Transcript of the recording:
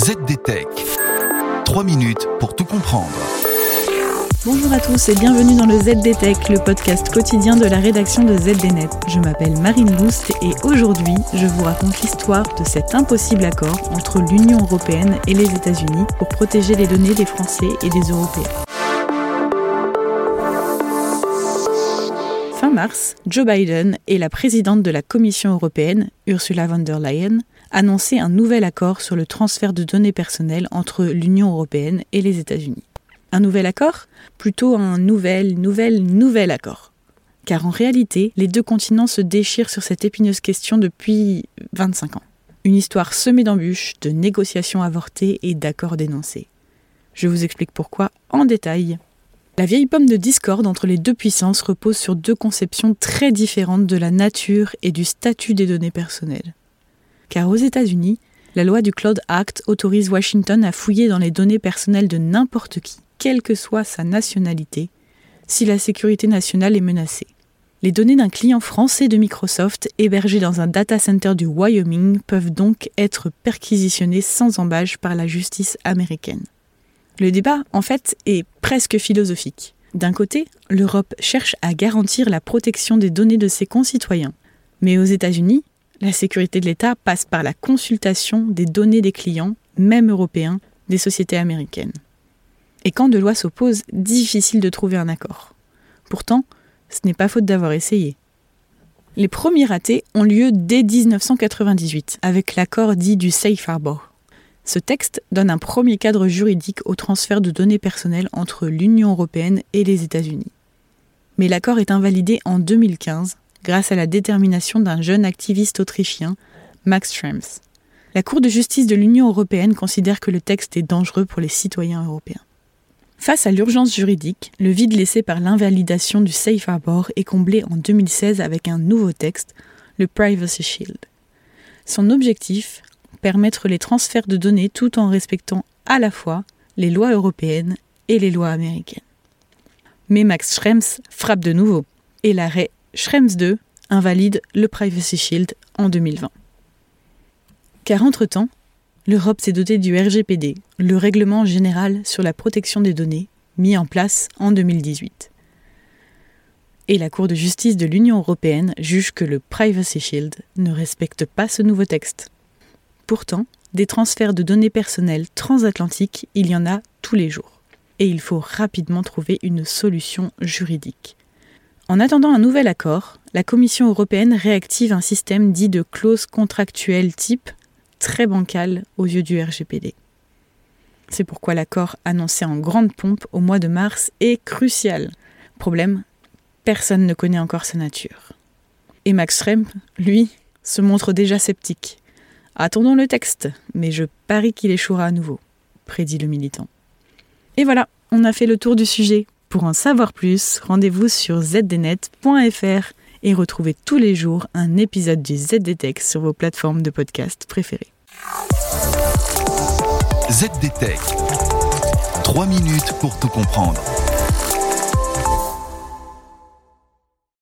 ZDTech. 3 minutes pour tout comprendre. Bonjour à tous et bienvenue dans le ZDTech, le podcast quotidien de la rédaction de ZDNet. Je m'appelle Marine Boost et aujourd'hui, je vous raconte l'histoire de cet impossible accord entre l'Union européenne et les États-Unis pour protéger les données des Français et des Européens. Fin mars, Joe Biden et la présidente de la Commission européenne, Ursula von der Leyen, annonçaient un nouvel accord sur le transfert de données personnelles entre l'Union européenne et les États-Unis. Un nouvel accord? Plutôt un nouvel, nouvel, nouvel accord. Car en réalité, les deux continents se déchirent sur cette épineuse question depuis 25 ans. Une histoire semée d'embûches, de négociations avortées et d'accords dénoncés. Je vous explique pourquoi en détail. La vieille pomme de discorde entre les deux puissances repose sur deux conceptions très différentes de la nature et du statut des données personnelles. Car aux États-Unis, la loi du Cloud Act autorise Washington à fouiller dans les données personnelles de n'importe qui, quelle que soit sa nationalité, si la sécurité nationale est menacée. Les données d'un client français de Microsoft hébergé dans un data center du Wyoming peuvent donc être perquisitionnées sans embâche par la justice américaine. Le débat, en fait, est presque philosophique. D'un côté, l'Europe cherche à garantir la protection des données de ses concitoyens. Mais aux États-Unis, la sécurité de l'État passe par la consultation des données des clients, même européens, des sociétés américaines. Et quand deux lois s'opposent, difficile de trouver un accord. Pourtant, ce n'est pas faute d'avoir essayé. Les premiers ratés ont lieu dès 1998, avec l'accord dit du Safe Harbor. Ce texte donne un premier cadre juridique au transfert de données personnelles entre l'Union européenne et les États-Unis. Mais l'accord est invalidé en 2015 grâce à la détermination d'un jeune activiste autrichien, Max Schrems. La Cour de justice de l'Union européenne considère que le texte est dangereux pour les citoyens européens. Face à l'urgence juridique, le vide laissé par l'invalidation du Safe Harbor est comblé en 2016 avec un nouveau texte, le Privacy Shield. Son objectif, permettre les transferts de données tout en respectant à la fois les lois européennes et les lois américaines. Mais Max Schrems frappe de nouveau, et l'arrêt Schrems 2 invalide le Privacy Shield en 2020. Car entre-temps, l'Europe s'est dotée du RGPD, le règlement général sur la protection des données, mis en place en 2018. Et la Cour de justice de l'Union européenne juge que le Privacy Shield ne respecte pas ce nouveau texte. Pourtant, des transferts de données personnelles transatlantiques, il y en a tous les jours. Et il faut rapidement trouver une solution juridique. En attendant un nouvel accord, la Commission européenne réactive un système dit de clause contractuelle type très bancal aux yeux du RGPD. C'est pourquoi l'accord annoncé en grande pompe au mois de mars est crucial. Problème, personne ne connaît encore sa nature. Et Max Schremp, lui, se montre déjà sceptique. Attendons le texte, mais je parie qu'il échouera à nouveau, prédit le militant. Et voilà, on a fait le tour du sujet. Pour en savoir plus, rendez-vous sur zdnet.fr et retrouvez tous les jours un épisode du ZDTech sur vos plateformes de podcast préférées. ZDTech. 3 minutes pour tout comprendre.